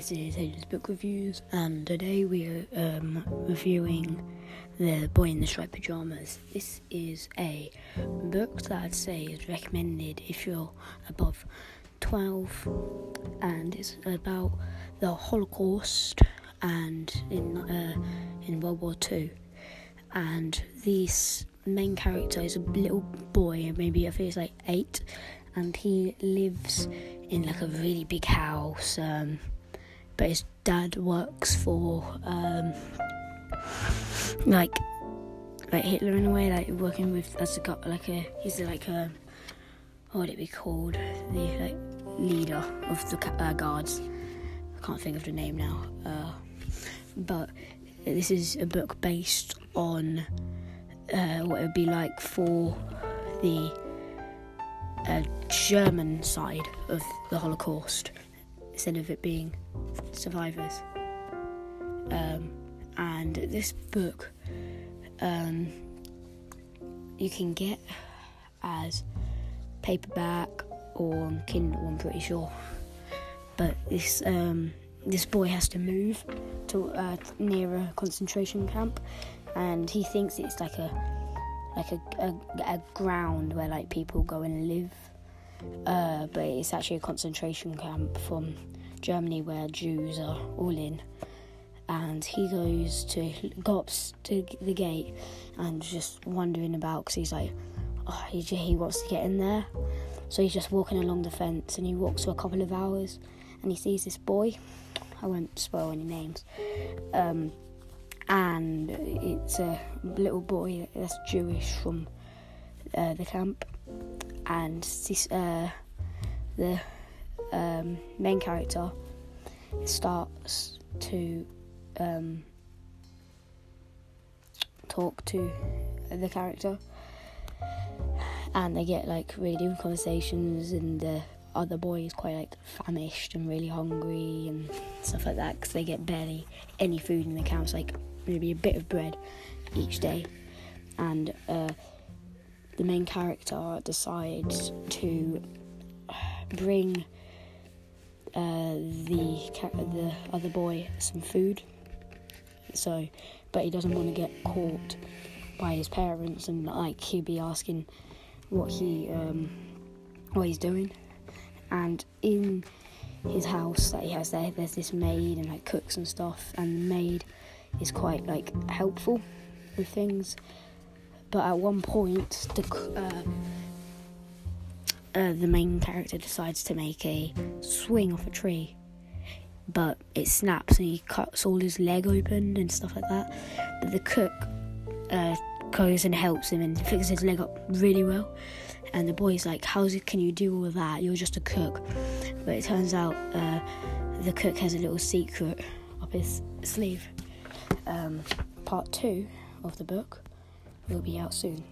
This is Hayden's Book Reviews, and today we are um, reviewing The Boy in the Striped Pajamas. This is a book that I'd say is recommended if you're above 12, and it's about the Holocaust and in uh, in World War Two. And this main character is a little boy, maybe I think he's like eight, and he lives in like a really big house. Um, but his dad works for um, like like Hitler in a way, like working with as a like a he's like a what would it be called? The like leader of the uh, guards. I can't think of the name now. Uh, but this is a book based on uh, what it would be like for the uh, German side of the Holocaust instead of it being survivors. Um, and this book um, you can get as paperback or Kindle, I'm pretty sure. But this um, this boy has to move to uh, near a concentration camp, and he thinks it's like a like a, a, a ground where like people go and live. Uh, but it's actually a concentration camp from Germany where Jews are all in. And he goes to go up to the gate and just wandering about because he's like, oh, he, he wants to get in there. So he's just walking along the fence and he walks for a couple of hours and he sees this boy. I won't spoil any names. Um, and it's a little boy that's Jewish from uh, the camp, and uh, the um, main character starts to um, talk to the character, and they get like really deep conversations, and the other boy is quite like famished and really hungry and stuff like that because they get barely any food in the camp. Like maybe a bit of bread each day, and uh, the main character decides to bring uh, the the other boy some food. So, but he doesn't want to get caught by his parents, and like he'll be asking what he um, what he's doing, and in his house that he has there, there's this maid and like cooks and stuff, and the maid is quite like helpful with things. But at one point, the uh, uh, the main character decides to make a swing off a tree, but it snaps and he cuts all his leg open and stuff like that. But the cook uh, goes and helps him and fixes his leg up really well. And the boy's like, "How can you do all that? You're just a cook." But it turns out uh, the cook has a little secret up his sleeve um, part two of the book will be out soon.